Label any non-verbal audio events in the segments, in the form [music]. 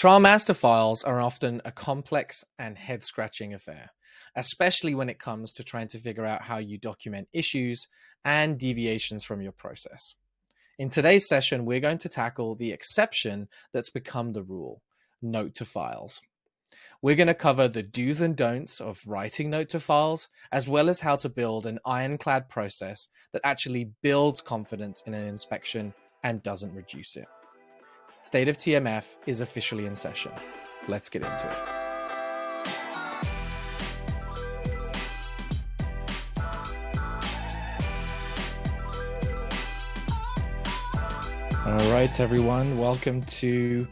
Trial master files are often a complex and head scratching affair, especially when it comes to trying to figure out how you document issues and deviations from your process. In today's session, we're going to tackle the exception that's become the rule note to files. We're going to cover the do's and don'ts of writing note to files, as well as how to build an ironclad process that actually builds confidence in an inspection and doesn't reduce it. State of TMF is officially in session. Let's get into it. All right, everyone, welcome to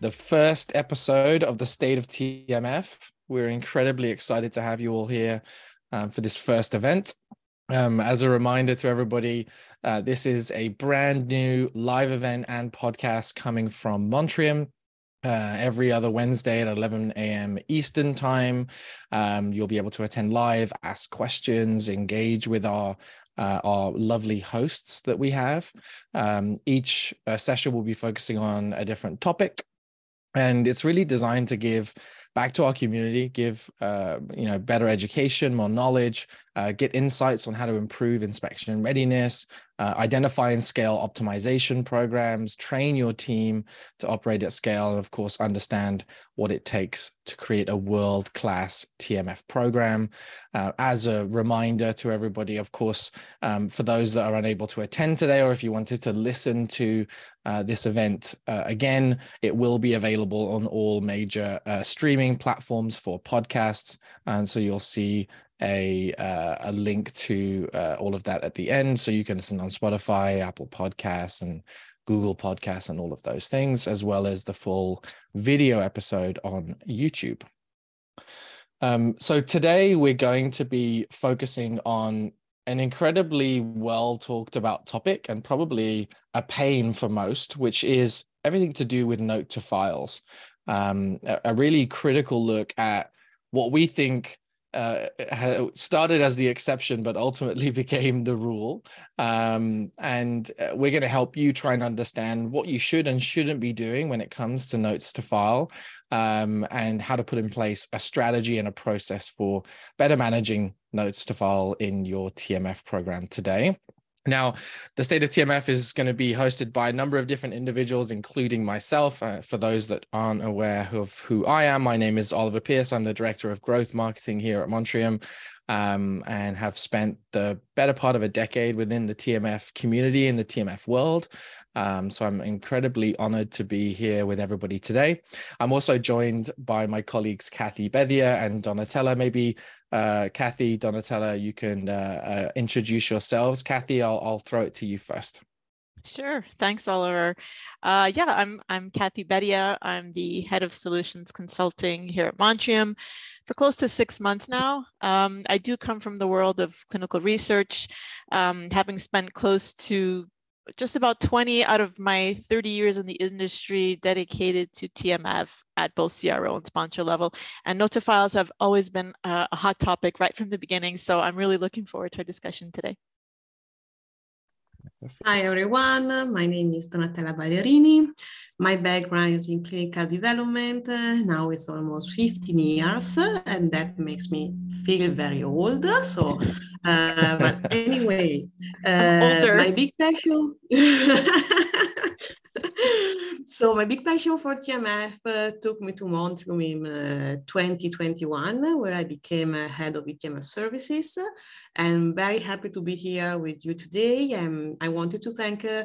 the first episode of the State of TMF. We're incredibly excited to have you all here um, for this first event. Um, as a reminder to everybody, uh, this is a brand new live event and podcast coming from Montrium. Uh, every other Wednesday at 11 a.m. Eastern time. Um, you'll be able to attend live, ask questions, engage with our uh, our lovely hosts that we have. Um, each uh, session will be focusing on a different topic, and it's really designed to give back to our community, give uh, you know better education, more knowledge, uh, get insights on how to improve inspection readiness, uh, identify and scale optimization programs, train your team to operate at scale, and of course understand what it takes to create a world-class TMF program. Uh, as a reminder to everybody, of course, um, for those that are unable to attend today, or if you wanted to listen to uh, this event uh, again, it will be available on all major streaming platforms for podcasts, and so you'll see a uh, a link to uh, all of that at the end, so you can listen on Spotify, Apple Podcasts, and Google Podcasts, and all of those things, as well as the full video episode on YouTube. Um, so today we're going to be focusing on an incredibly well talked about topic and probably a pain for most, which is everything to do with note to files. Um, a, a really critical look at what we think uh, started as the exception, but ultimately [laughs] became the rule. Um, and uh, we're going to help you try and understand what you should and shouldn't be doing when it comes to notes to file um, and how to put in place a strategy and a process for better managing notes to file in your TMF program today. Now, the State of TMF is going to be hosted by a number of different individuals, including myself. Uh, for those that aren't aware of who I am, my name is Oliver Pierce. I'm the Director of Growth Marketing here at Montrium um, and have spent the better part of a decade within the TMF community in the TMF world. Um, so I'm incredibly honored to be here with everybody today. I'm also joined by my colleagues Kathy Bedia and Donatella. Maybe uh, Kathy, Donatella, you can uh, uh, introduce yourselves. Kathy, I'll, I'll throw it to you first. Sure. Thanks, Oliver. Uh, yeah, I'm I'm Kathy Bedia. I'm the head of solutions consulting here at Montrium for close to six months now. Um, I do come from the world of clinical research, um, having spent close to just about 20 out of my 30 years in the industry dedicated to TMF at both CRO and sponsor level. And note to files have always been a, a hot topic right from the beginning. So I'm really looking forward to our discussion today. Hi everyone, my name is Donatella Ballerini. My background is in clinical development. now it's almost 15 years, and that makes me feel very old. So, uh, but [laughs] anyway, uh, my big passion. [laughs] [laughs] so my big passion for TMF uh, took me to Montrium in uh, 2021, where I became a head of TMF services. I'm very happy to be here with you today. And I wanted to thank uh,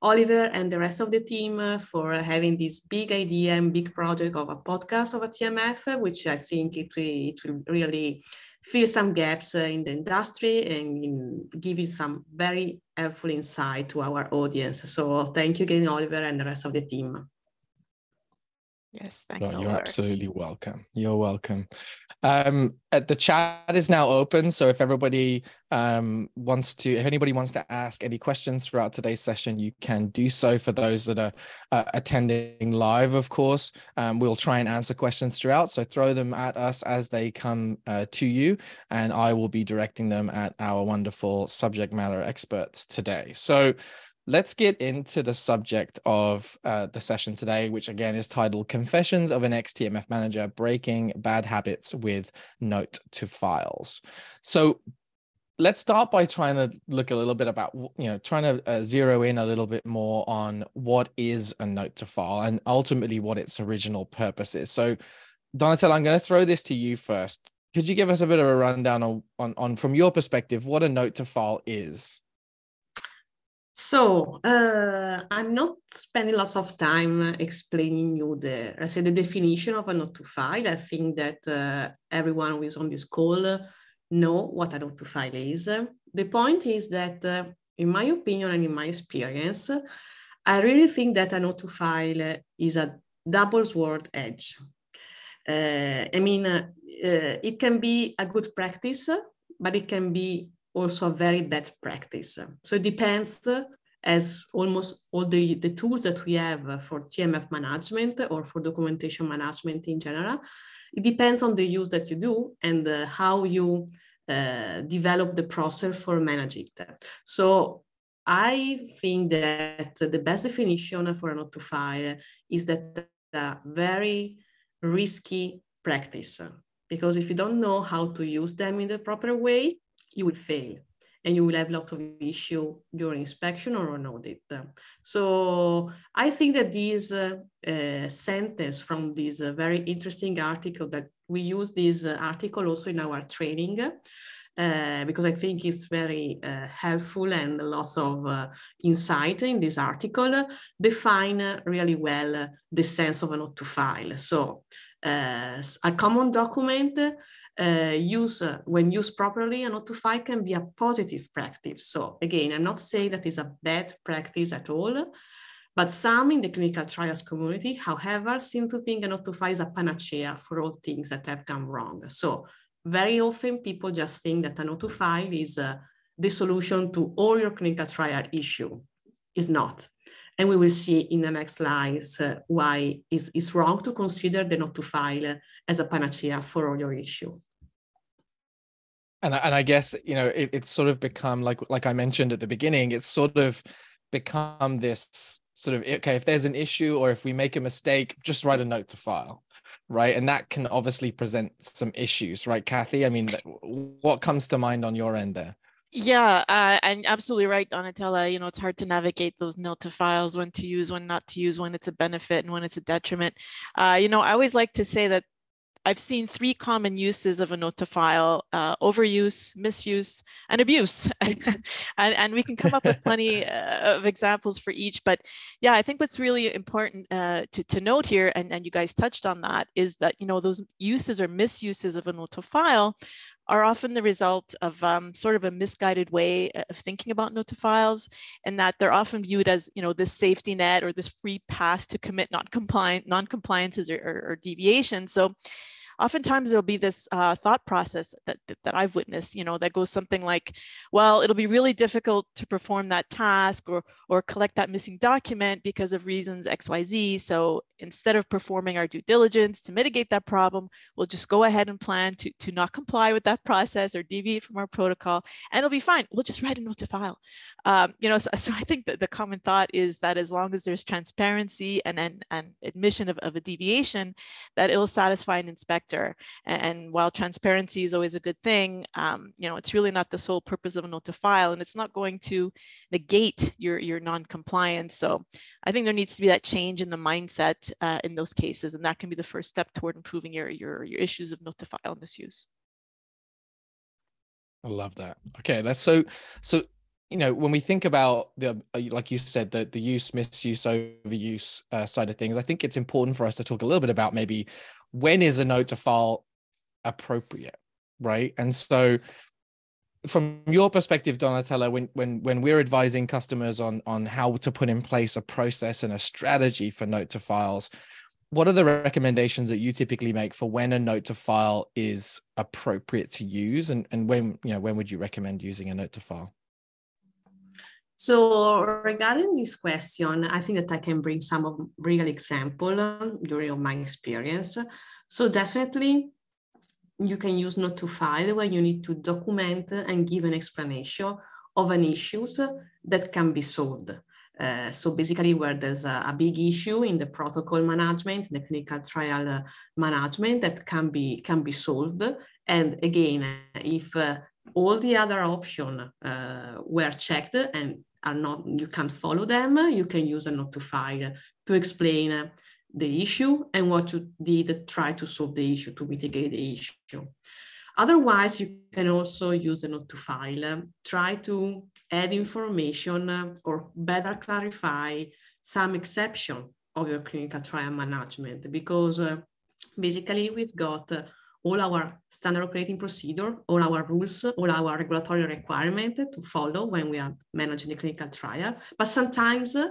Oliver and the rest of the team uh, for having this big idea and big project of a podcast of a TMF, which I think it, it will really fill some gaps uh, in the industry and in giving some very helpful insight to our audience. So thank you again, Oliver and the rest of the team. Yes, thanks. you're absolutely welcome. You're welcome. Um, uh, the chat is now open, so if everybody um, wants to, if anybody wants to ask any questions throughout today's session, you can do so. For those that are uh, attending live, of course, um, we'll try and answer questions throughout. So throw them at us as they come uh, to you, and I will be directing them at our wonderful subject matter experts today. So let's get into the subject of uh, the session today, which again is titled Confessions of an ex-TMF Manager Breaking Bad Habits with Note to Files. So let's start by trying to look a little bit about, you know, trying to uh, zero in a little bit more on what is a note to file and ultimately what its original purpose is. So, Donatella, I'm going to throw this to you first. Could you give us a bit of a rundown on, on, on from your perspective, what a note to file is? So uh, I'm not spending lots of time explaining you the, I say the definition of a note to file. I think that uh, everyone who is on this call know what a note to file is. The point is that, uh, in my opinion and in my experience, I really think that a note to file is a double sword edge. Uh, I mean, uh, it can be a good practice, but it can be also a very bad practice. So it depends as almost all the, the tools that we have for TMF management or for documentation management in general. It depends on the use that you do and uh, how you uh, develop the process for managing it. So I think that the best definition for a note to file is that a very risky practice because if you don't know how to use them in the proper way, you will fail and you will have lots of issue during inspection or an audit. So I think that this uh, uh, sentence from this uh, very interesting article that we use this uh, article also in our training uh, because I think it's very uh, helpful and lots of insight in this article define really well the sense of a note to file. So a common document uh, use uh, when used properly and file can be a positive practice. So again, I'm not saying that is a bad practice at all, but some in the clinical trials community, however, seem to think an file is a panacea for all things that have gone wrong. So very often people just think that to file is uh, the solution to all your clinical trial issue. Is not. And we will see in the next slides uh, why it's, wrong to consider the note to file as a panacea for all your issue and and I guess you know it, it's sort of become like like I mentioned at the beginning, it's sort of become this sort of okay if there's an issue or if we make a mistake, just write a note to file, right? And that can obviously present some issues, right, Kathy? I mean, what comes to mind on your end there? Yeah, uh, and absolutely right, Donatella. You know, it's hard to navigate those note to files, when to use, when not to use, when it's a benefit and when it's a detriment. Uh, you know, I always like to say that I've seen three common uses of a note to file, uh, overuse, misuse, and abuse. [laughs] and, and we can come up with [laughs] plenty uh, of examples for each. But yeah, I think what's really important uh, to, to note here, and, and you guys touched on that, is that, you know, those uses or misuses of a note to file are often the result of um, sort of a misguided way of thinking about note to files and that they're often viewed as, you know, this safety net or this free pass to commit non-compliant, non-compliances or, or, or deviations. So oftentimes there'll be this uh, thought process that, that I've witnessed, you know, that goes something like, well, it'll be really difficult to perform that task or, or collect that missing document because of reasons XYZ. So instead of performing our due diligence to mitigate that problem, we'll just go ahead and plan to, to not comply with that process or deviate from our protocol and it'll be fine. We'll just write a note to file. Um, you know, so, [laughs] so, I think that the common thought is that as long as there's transparency and, and, and admission of, of a deviation, that it'll satisfy an inspector sector. And while transparency is always a good thing, um, you know, it's really not the sole purpose of a note to file, and it's not going to negate your, your non-compliance. So I think there needs to be that change in the mindset uh, in those cases, and that can be the first step toward improving your, your, your issues of note to file misuse. I love that. Okay, that's so so you know when we think about the uh, like you said the the use misuse overuse uh, side of things i think it's important for us to talk a little bit about maybe when is a note to file appropriate right? And so from your perspective donatella when when when we're advising customers on on how to put in place a process and a strategy for note to files what are the recommendations that you typically make for when a note to file is appropriate to use? And and when you know when would you recommend using a note to file so regarding this question, I think that I can bring some of real example um, during my experience. So definitely you can use not to file when you need to document and give an explanation of an issues that can be solved. Uh, so basically where there's a, a, big issue in the protocol management, the clinical trial uh, management that can be, can be solved. And again, if uh, all the other options uh, were checked and are not, you can't follow them, you can use a note to file to explain the issue and what you did try to solve the issue, to mitigate the issue. Otherwise, you can also use a note to file, try to add information or better clarify some exception of your clinical trial management because basically we've got all our standard operating procedure, all our rules, all our regulatory requirement to follow when we are managing the clinical trial. But sometimes uh,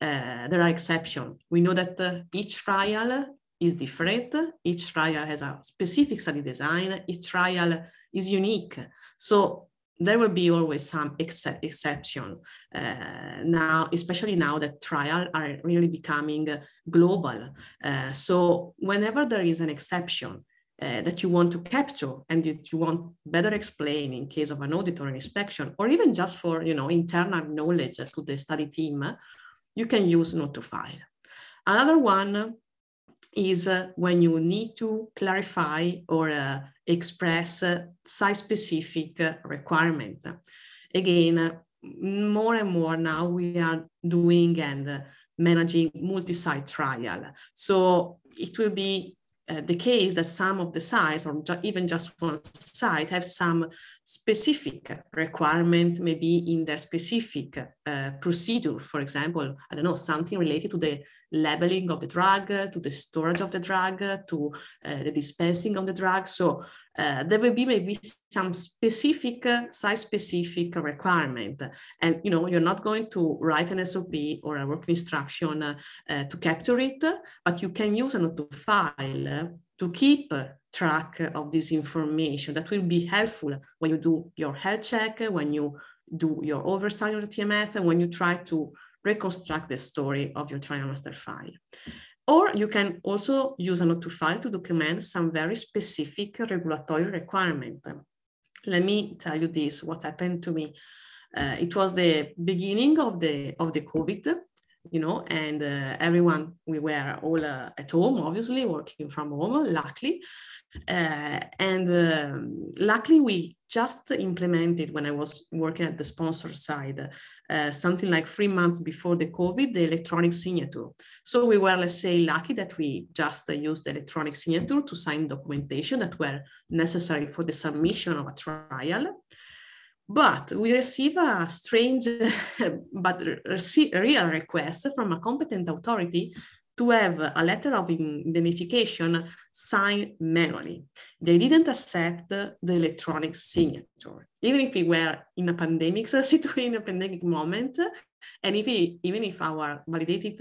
there are exceptions. We know that uh, each trial is different. Each trial has a specific study design. Each trial is unique. So there will be always some ex exception uh, now, especially now that trials are really becoming global. Uh, so whenever there is an exception, uh, that you want to capture and that you want better explain in case of an audit or an inspection, or even just for you know internal knowledge to the study team, you can use not to file. Another one is uh, when you need to clarify or uh, express uh, site-specific uh, requirement. Again, more and more now we are doing and uh, managing multi-site trial. So it will be Uh, the case that some of the sites or ju even just one site have some specific requirement, maybe in their specific uh, procedure, for example, I don't know, something related to the labeling of the drug, to the storage of the drug, to uh, the dispensing of the drug. So uh, there will be maybe some specific uh, site-specific requirement. And, you know, you're not going to write an SOP or a work instruction uh, to capture it, but you can use a note file to keep track of this information that will be helpful when you do your health check, when you do your oversight of the TMF, and when you try to reconstruct the story of your trial master file. Or you can also use a note to file to document some very specific regulatory requirement. Let me tell you this, what happened to me. Uh, it was the beginning of the, of the COVID, you know, and uh, everyone, we were all uh, at home, obviously, working from home, luckily. Uh, and um, luckily, we just implemented when I was working at the sponsor side, uh, something like three months before the COVID, the electronic signature. So we were, let's say, lucky that we just uh, used electronic signature to sign documentation that were necessary for the submission of a trial. But we receive a strange [laughs] but real request from a competent authority to have a letter of indemnification signed manually. They didn't accept the electronic signature, even if we were in a pandemic [laughs] situation, in a pandemic moment, and if we, even if our validated,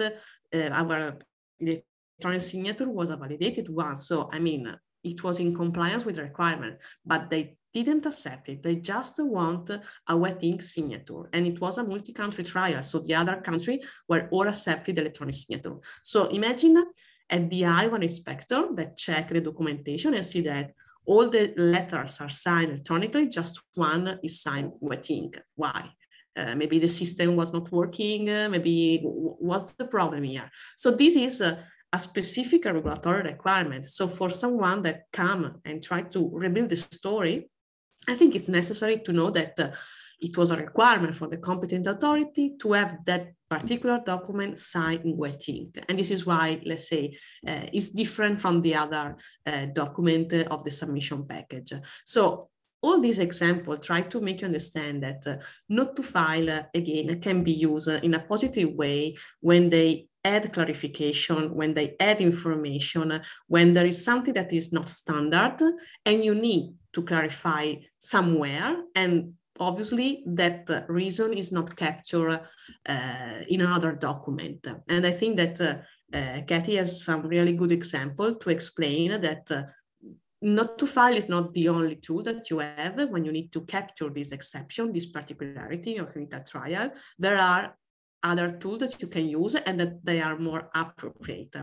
uh, our electronic signature was a validated one. So, I mean, it was in compliance with the requirement, but they didn't accept it. They just want a wet ink signature. And it was a multi-country trial. So the other country were all accepted electronic signature. So imagine at the eye of inspector that check the documentation and see that all the letters are signed electronically, just one is signed wet ink. Why? Uh, maybe the system was not working, uh, maybe what's the problem here? So this is a specific regulatory requirement. So for someone that come and try to rebuild the story, I think it's necessary to know that uh, it was a requirement for the competent authority to have that particular document signed in wet ink. And this is why, let's say, uh, it's different from the other uh, document of the submission package. So all these examples try to make you understand that uh, note to file, uh, again, can be used in a positive way when they add clarification, when they add information, when there is something that is not standard and you need to clarify somewhere. And obviously that reason is not captured uh, in another document. And I think that uh, uh, Kathy has some really good example to explain that uh, note to file is not the only tool that you have when you need to capture this exception, this particularity of clinical trial. There are other tools that you can use and that they are more appropriate.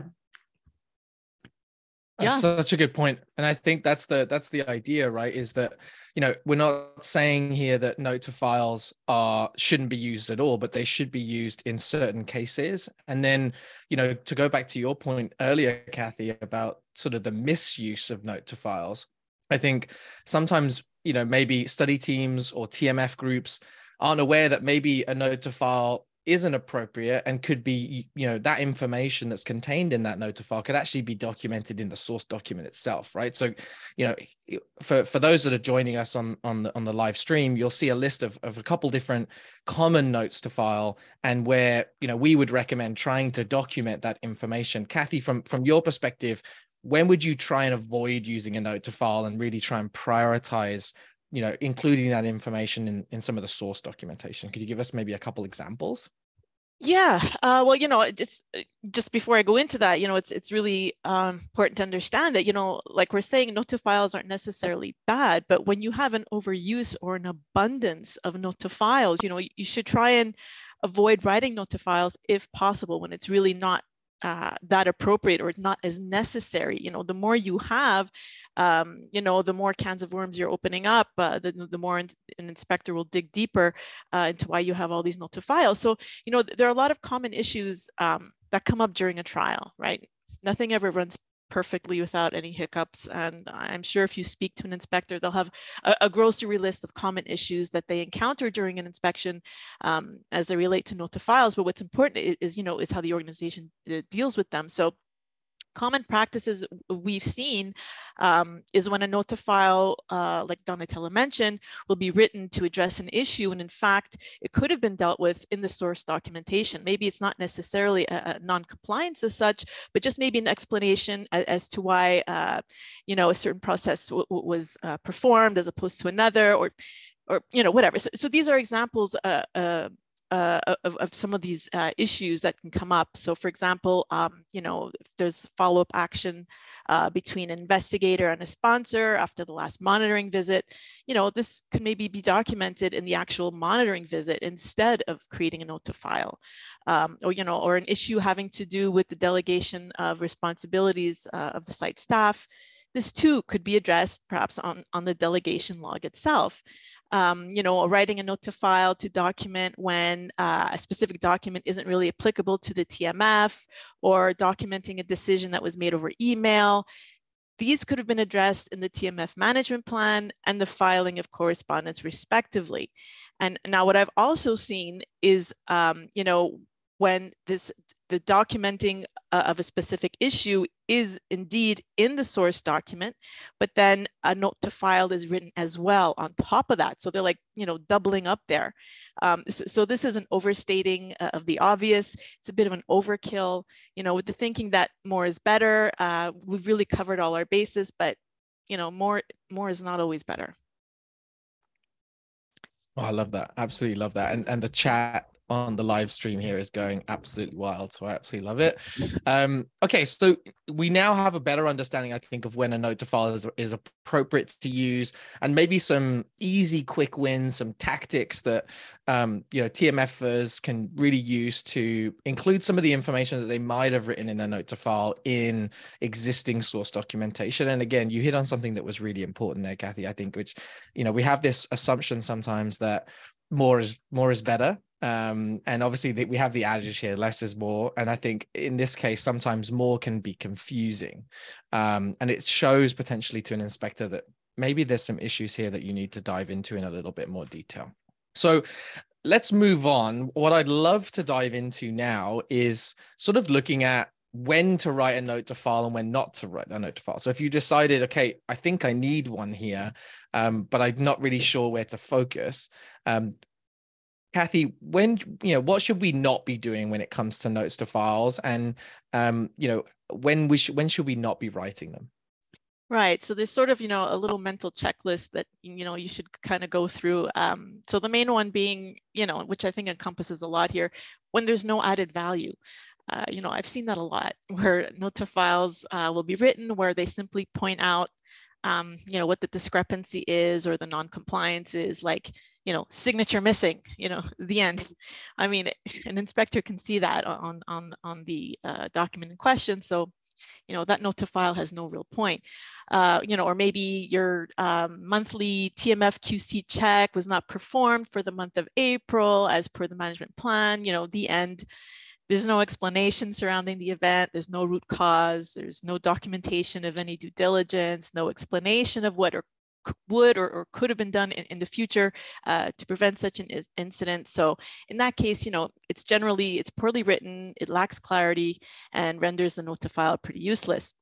That's yeah. such a good point. And I think that's the that's the idea, right? Is that, you know, we're not saying here that note to files are shouldn't be used at all, but they should be used in certain cases. And then, you know, to go back to your point earlier, Kathy, about sort of the misuse of note to files, I think sometimes, you know, maybe study teams or TMF groups aren't aware that maybe a note to file isn't appropriate and could be you know that information that's contained in that note to file could actually be documented in the source document itself right? So you know for for those that are joining us on on the on the live stream you'll see a list of, of a couple different common notes to file and where you know we would recommend trying to document that information. Kathy from from your perspective when would you try and avoid using a note to file and really try and prioritize you know including that information in, in some of the source documentation. Could you give us maybe a couple examples? Yeah uh, well you know just uh, just before i go into that you know it's it's really um, important to understand that you know like we're saying note to files aren't necessarily bad but when you have an overuse or an abundance of note to files you know you should try and avoid writing note to files if possible when it's really not uh, that appropriate or not as necessary. You know, the more you have, um, you know, the more cans of worms you're opening up, uh, the, the more an inspector will dig deeper uh, into why you have all these note to files. So, you know, there are a lot of common issues um, that come up during a trial, right? Nothing ever runs perfectly without any hiccups. And I'm sure if you speak to an inspector, they'll have a, a grocery list of common issues that they encounter during an inspection um, as they relate to note to files. But what's important is, is, you know, is how the organization uh, deals with them. So common practices we've seen um, is when a note to file, uh, like Donatella mentioned, will be written to address an issue. And in fact, it could have been dealt with in the source documentation. Maybe it's not necessarily a, a non-compliance as such, but just maybe an explanation as, as to why, uh, you know, a certain process was uh, performed as opposed to another or or you know whatever so, so these are examples uh, uh, uh, of, of some of these uh, issues that can come up. So for example, um, you know, if there's follow-up action uh, between an investigator and a sponsor after the last monitoring visit, you know, this could maybe be documented in the actual monitoring visit instead of creating a note to file. Um, or, you know, or an issue having to do with the delegation of responsibilities uh, of the site staff. This too could be addressed perhaps on, on the delegation log itself um, you know, writing a note to file to document when uh, a specific document isn't really applicable to the TMF or documenting a decision that was made over email. These could have been addressed in the TMF management plan and the filing of correspondence respectively. And now what I've also seen is, um, you know, when this the documenting uh, of a specific issue is indeed in the source document, but then a note to file is written as well on top of that. So they're like, you know, doubling up there. Um, so, so, this is an overstating uh, of the obvious. It's a bit of an overkill, you know, with the thinking that more is better. Uh, we've really covered all our bases, but you know, more more is not always better. Oh, I love that. Absolutely love that. And and the chat on the live stream here is going absolutely wild. So I absolutely love it. Um, okay, so we now have a better understanding, I think, of when a note to file is, is appropriate to use, and maybe some easy, quick wins, some tactics that um, you know TMFers can really use to include some of the information that they might have written in a note to file in existing source documentation. And again, you hit on something that was really important there, Kathy. I think, which you know, we have this assumption sometimes that more is more is better um and obviously the, we have the adage here less is more. And i think in this case sometimes more can be confusing. Um and it shows potentially to an inspector that maybe there's some issues here that you need to dive into in a little bit more detail. So let's move on. What i'd love to dive into now is sort of looking at when to write a note to file and when not to write a note to file. So if you decided, okay, I think I need one here, um, but I'm not really sure where to focus, um, Kathy, when you know what should we not be doing when it comes to notes to files, and um, you know when we should when should we not be writing them? Right. So there's sort of you know a little mental checklist that you know you should kind of go through. Um, so the main one being you know which I think encompasses a lot here when there's no added value. Uh, you know I've seen that a lot [laughs] where note to files uh, will be written where they simply point out um, you know, what the discrepancy is or the non-compliance is, like, you know, signature missing, you know, [laughs] the end. I mean, [laughs] an inspector can see that on on on the uh, document in question. So you know, that note to file has no real point. Uh, you know, or maybe your um, monthly TMF QC check was not performed for the month of April as per the management plan, you know, the end. There's no explanation surrounding the event. There's no root cause. There's no documentation of any due diligence, no explanation of what or would or, or could have been done in, in the future uh, to prevent such an incident. So in that case, you know, it's generally, it's poorly written, it lacks clarity and renders the note to file pretty useless.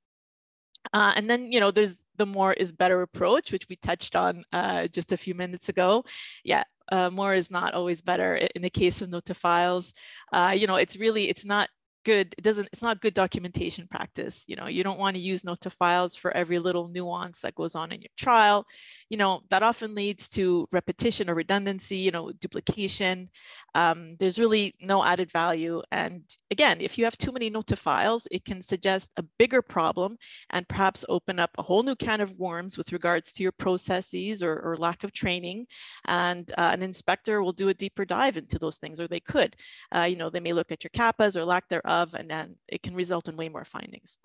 Uh, and then, you know, there's the more is better approach, which we touched on uh, just a few minutes ago. Yeah, uh, more is not always better in the case of note to files. Uh, you know, it's really, it's not good it doesn't it's not good documentation practice you know you don't want to use note to files for every little nuance that goes on in your trial. You know that often leads to repetition or redundancy you know duplication. Um, there's really no added value and again if you have too many note to files it can suggest a bigger problem and perhaps open up a whole new can of worms with regards to your processes or, or lack of training and uh, an inspector will do a deeper dive into those things or they could. Uh, you know they may look at your CAPAs or lack thereof of, and then it can result in way more findings.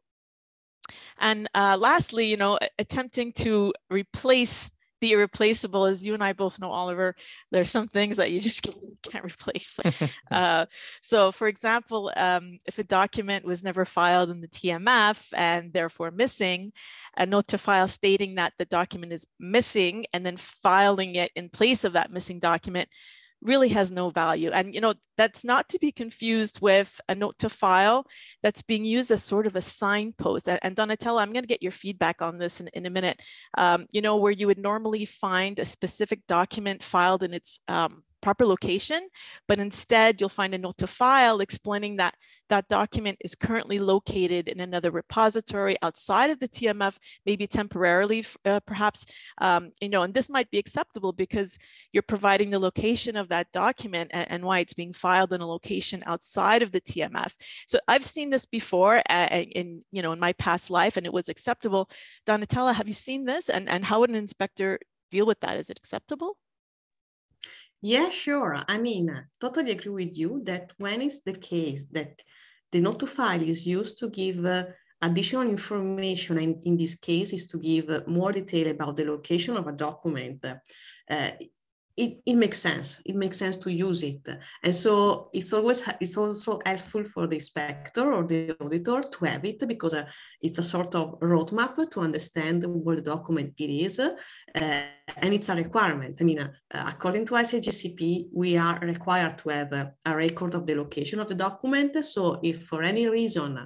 And uh, lastly, you know, attempting to replace the irreplaceable, as you and I both know, Oliver, there's some things that you [laughs] just can't, replace. [laughs] uh, so, for example, um, if a document was never filed in the TMF and therefore missing, a note to file stating that the document is missing and then filing it in place of that missing document really has no value. And you know that's not to be confused with a note to file that's being used as sort of a signpost. And Donatella, I'm going to get your feedback on this in, in a minute. Um, you know where you would normally find a specific document filed in its um, proper location, but instead you'll find a note to file explaining that that document is currently located in another repository outside of the TMF, maybe temporarily, uh, perhaps, um, you know, and this might be acceptable because you're providing the location of that document and, and, why it's being filed in a location outside of the TMF. So I've seen this before uh, in, you know, in my past life and it was acceptable. Donatella, have you seen this and, and how would an inspector deal with that? Is it acceptable? Yeah, sure. I mean, totally agree with you that when it's the case that the note to file is used to give uh, additional information, and in this case is to give uh, more detail about the location of a document, uh, it, it makes sense. It makes sense to use it. And so it's always, it's also helpful for the inspector or the auditor to have it because uh, it's a sort of roadmap to understand what the document it is. Uh, and it's a requirement. I mean, uh, according to ICH GCP, we are required to have a, record of the location of the document. So if for any reason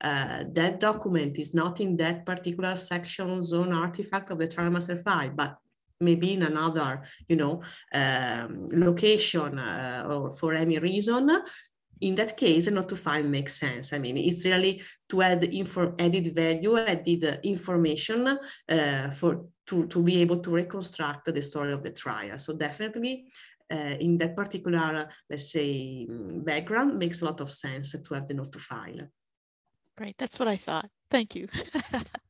uh, that document is not in that particular section zone artifact of the trial master file, but maybe in another, you know, um, location uh, or for any reason, in that case, note to file makes sense. I mean, it's really to add info, added value, added information uh, for to, to be able to reconstruct the story of the trial. So definitely uh, in that particular, let's say, background, makes a lot of sense to have the note to file. Great, that's what I thought. Thank you. [laughs]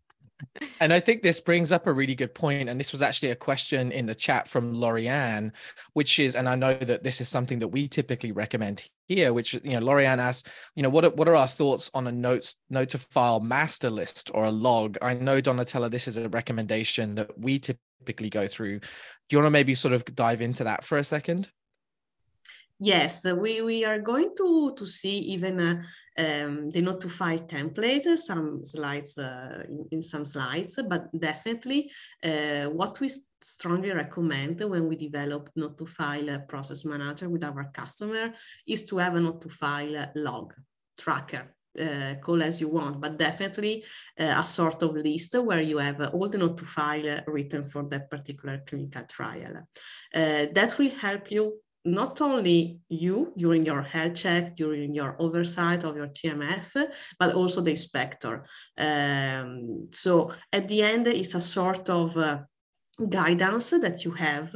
and I think this brings up a really good point, and this was actually a question in the chat from Lorianne, which is, and I know that this is something that we typically recommend here, which you know, Lorianne asks, you know, what are, what are our thoughts on a notes note to file master list or a log? I know Donatella, this is a recommendation that we typically go through. Do you want to maybe sort of dive into that for a second? Yes, we, we are going to, to see even uh, um, the file template, some slides uh, in, in, some slides, but definitely uh, what we strongly recommend when we develop note to file process manager with our customer is to have a note to file log tracker uh, call as you want, but definitely uh, a sort of list where you have uh, all the note to file written for that particular clinical trial. Uh, that will help you not only you during your health check, during your oversight of your TMF, but also the inspector. Um, so at the end, it's a sort of uh, guidance that you have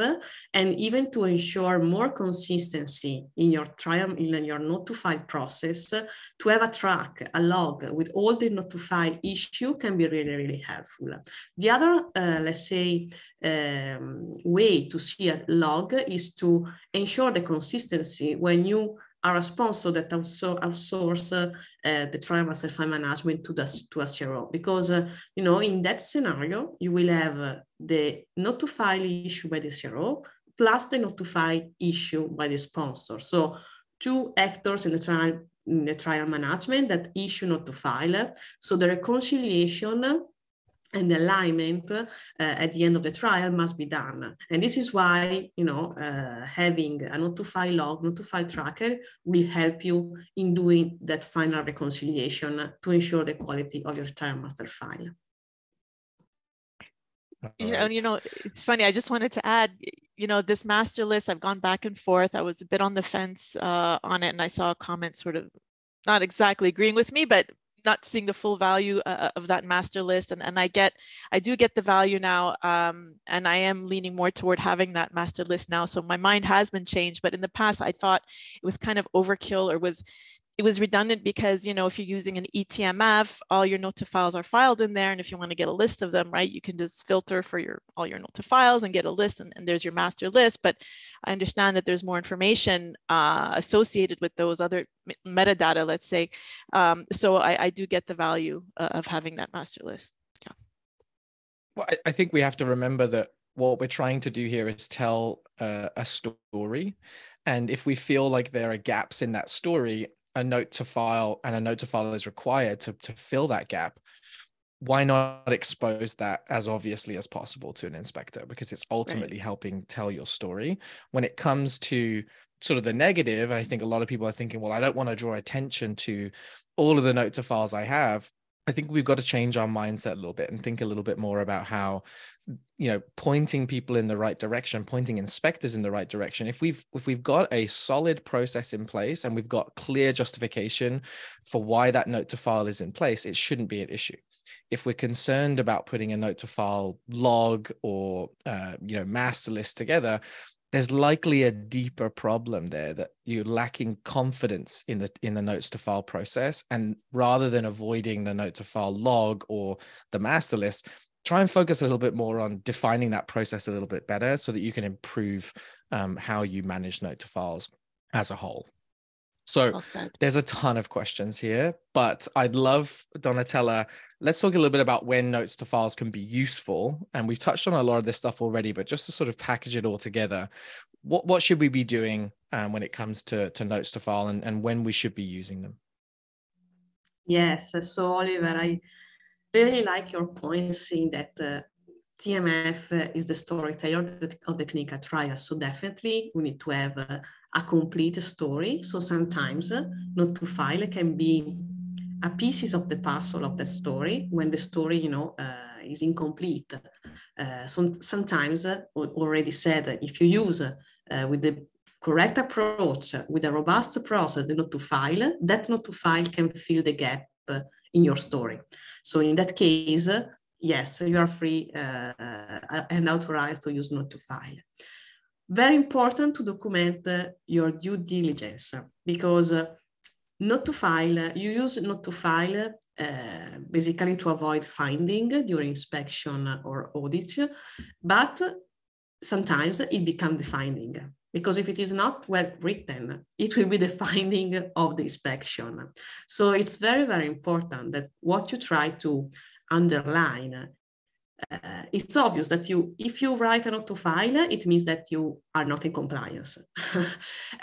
and even to ensure more consistency in your trial in your file process to have a track a log with all the file issue can be really really helpful. The other uh, let's say um, way to see a log is to ensure the consistency when you are a sponsor that also outsource uh, the trial master file management to the to a CRO because uh, you know in that scenario you will have uh, the not to file issue by the CRO plus the not to file issue by the sponsor. So two actors in the trial in the trial management that issue not to file. So the reconciliation and the alignment uh, at the end of the trial must be done. And this is why, you know, uh, having a not to file log, not to file tracker will help you in doing that final reconciliation to ensure the quality of your trial master file. You know, you know, it's funny. I just wanted to add, you know, this master list. I've gone back and forth. I was a bit on the fence uh, on it, and I saw a comment sort of not exactly agreeing with me, but not seeing the full value uh, uh, of that master list and, and i get i do get the value now um, and i am leaning more toward having that master list now. So my mind has been changed but in the past i thought it was kind of overkill or was it was redundant because you know if you're using an etmf all your nota files are filed in there and if you want to get a list of them right you can just filter for your all your nota files and get a list and, and there's your master list. But i understand that there's more information uh, associated with those other metadata let's say. Um, so I, I, do get the value uh, of having that master list. Yeah. Well I, I think we have to remember that what we're trying to do here is tell uh, a story. And if we feel like there are gaps in that story a note to file and a note to file is required to, to fill that gap, why not expose that as obviously as possible to an inspector? Because it's ultimately right. helping tell your story. When it comes to sort of the negative, I think a lot of people are thinking, well, I don't want to draw attention to all of the note to files I have. I think we've got to change our mindset a little bit and think a little bit more about how you know pointing people in the right direction pointing inspectors in the right direction. If we've if we've got a solid process in place and we've got clear justification for why that note to file is in place it shouldn't be an issue. If we're concerned about putting a note to file log or uh, you know master list together there's likely a deeper problem there that you're lacking confidence in the in the notes to file process and rather than avoiding the note to file log or the master list try and focus a little bit more on defining that process a little bit better so that you can improve um, how you manage note to files as a whole. So okay. there's a ton of questions here, but I'd love Donatella. Let's talk a little bit about when notes to files can be useful. And we've touched on a lot of this stuff already, but just to sort of package it all together, what, what should we be doing um, when it comes to, to notes to file and, and when we should be using them? Yes. So Oliver, I really like your point saying that uh, TMF is the storyteller of the clinical trial. So definitely we need to have a, a complete story. So sometimes uh, not to file can be a pieces of the puzzle of the story when the story, you know, uh, is incomplete. Uh, so sometimes, uh, already said, if you use uh, with the correct approach, with a robust process, the not to file, that not to file can fill the gap in your story. So in that case, yes, you are free uh, and authorized to use not to file. Very important to document uh, your due diligence because uh, not to file, you use not to file uh, basically to avoid finding during inspection or audit, but sometimes it becomes the finding because if it is not well written, it will be the [laughs] finding of the inspection. So it's very, very important that what you try to underline uh, it's obvious that you, if you write a not to file, it means that you are not in compliance.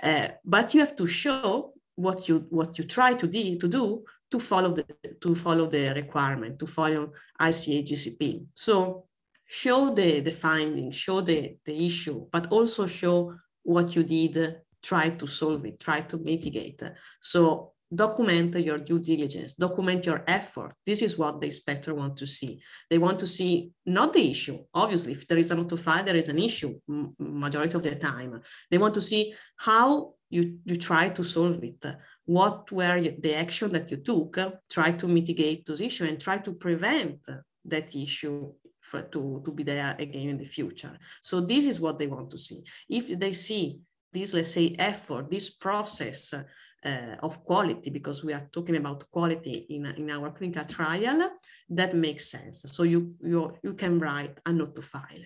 uh, [laughs] but you have to show what you what you try to, do to do to follow the to follow the requirement to follow ICH GCP. So show the the finding, show the the issue, but also show what you did, try to solve it, try to mitigate. So document your due diligence, document your effort. This is what the inspector want to see. They want to see not the issue. Obviously, if there is a not to file, there is an issue majority of the time. They want to see how you, you try to solve it. What were the action that you took, try to mitigate those issues and try to prevent that issue for, to, to be there again in the future. So this is what they want to see. If they see this, let's say, effort, this process uh, of quality, because we are talking about quality in, in our clinical trial, that makes sense. So you, you, you can write a note to file.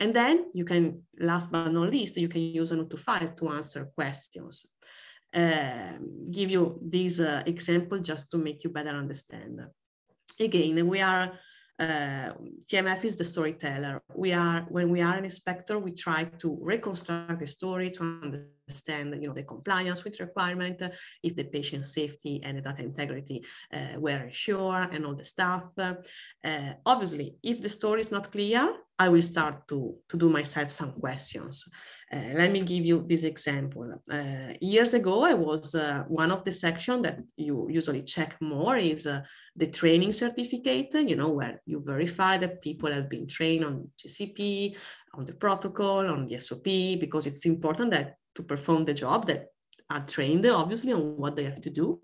And then you can, last but not least, you can use a note to file to answer questions. uh, give you this uh, example just to make you better understand. Again, we are uh, TMF is the storyteller. We are when we are an inspector, we try to reconstruct the story to understand, you know, the compliance with requirement, if the patient safety and the data integrity uh, were ensured, and all the stuff. Uh, obviously, if the story is not clear, I will start to to do myself some questions. Uh, let me give you this example. Uh, years ago, I was uh, one of the section that you usually check more is uh, the training certificate, you know, where you verify that people have been trained on GCP, on the protocol, on the SOP, because it's important that to perform the job that are trained, obviously, on what they have to do.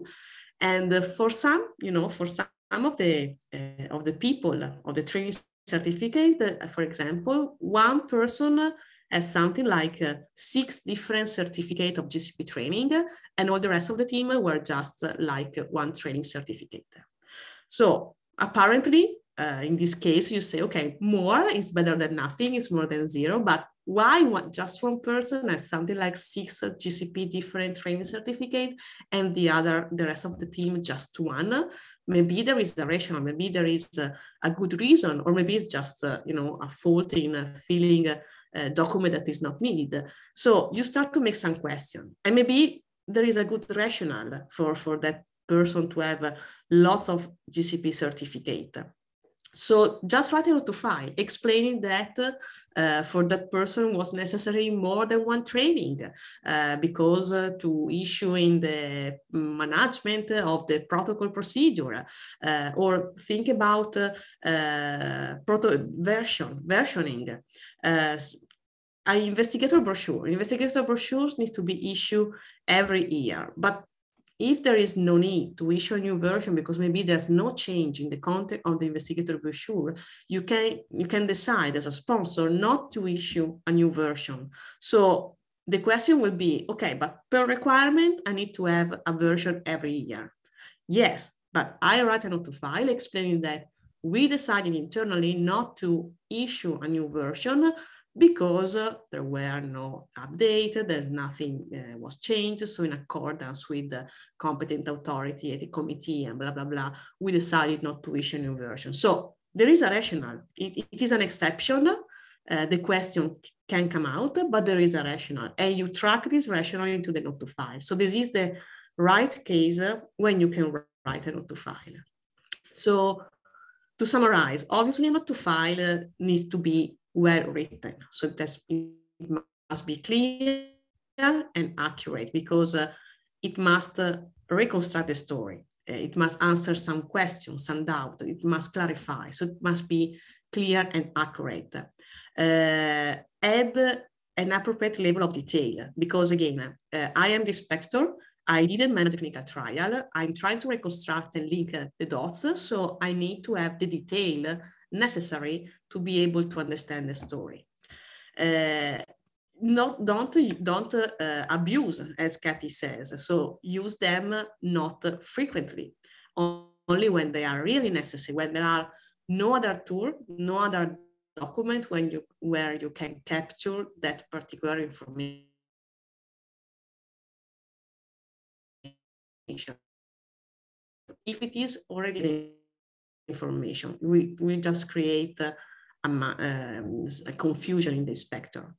And uh, for some, you know, for some of the uh, of the people of the training certificate, for example, one person has something like uh, six different certificate of GCP training, and all the rest of the team were just uh, like one training certificate. So apparently, uh, in this case, you say, okay, more is better than nothing, is more than zero, but why one, just one person has something like six GCP different training certificate and the other, the rest of the team, just one? Maybe there is a rational, maybe there is a, a good reason, or maybe it's just, uh, you know, a fault in filling a uh, document that is not needed. So you start to make some question, and maybe there is a good rationale for, for that person to have uh, lots of GCP certificate. So just writing to file explaining that uh, for that person was necessary more than one training uh, because uh, to issue in the management of the protocol procedure uh, or think about uh, proto version versioning uh, an investigator brochure. Investigator brochures need to be issued every year, but if there is no need to issue a new version because maybe there's no change in the content of the investigator brochure, you can you can decide as a sponsor not to issue a new version. So the question will be, okay, but per requirement, I need to have a version every year. Yes, but I write a note to file explaining that we decided internally not to issue a new version because uh, there were no update, there's nothing uh, was changed. So in accordance with the competent authority at the committee and blah, blah, blah, we decided not to issue a new version. So there is a rationale. It, it is an exception. Uh, the question can come out, but there is a rationale. And you track this rationale into the note to file. So this is the right case when you can write a note to file. So to summarize, obviously a to file needs to be well written. So that it must be clear and accurate because uh, it must uh, reconstruct the story. Uh, it must answer some questions, some doubt. It must clarify. So it must be clear and accurate. Uh, add an appropriate level of detail because again, uh, I am the inspector. I didn't manage a clinical trial. I'm trying to reconstruct and link uh, the dots. So I need to have the detail necessary to be able to understand the story. Uh, not don't don't uh, abuse as Kathy says. So use them not frequently, only when they are really necessary. When there are no other tool, no other document when you where you can capture that particular information. If it is already information. We, we just create a, a, a confusion in the inspector.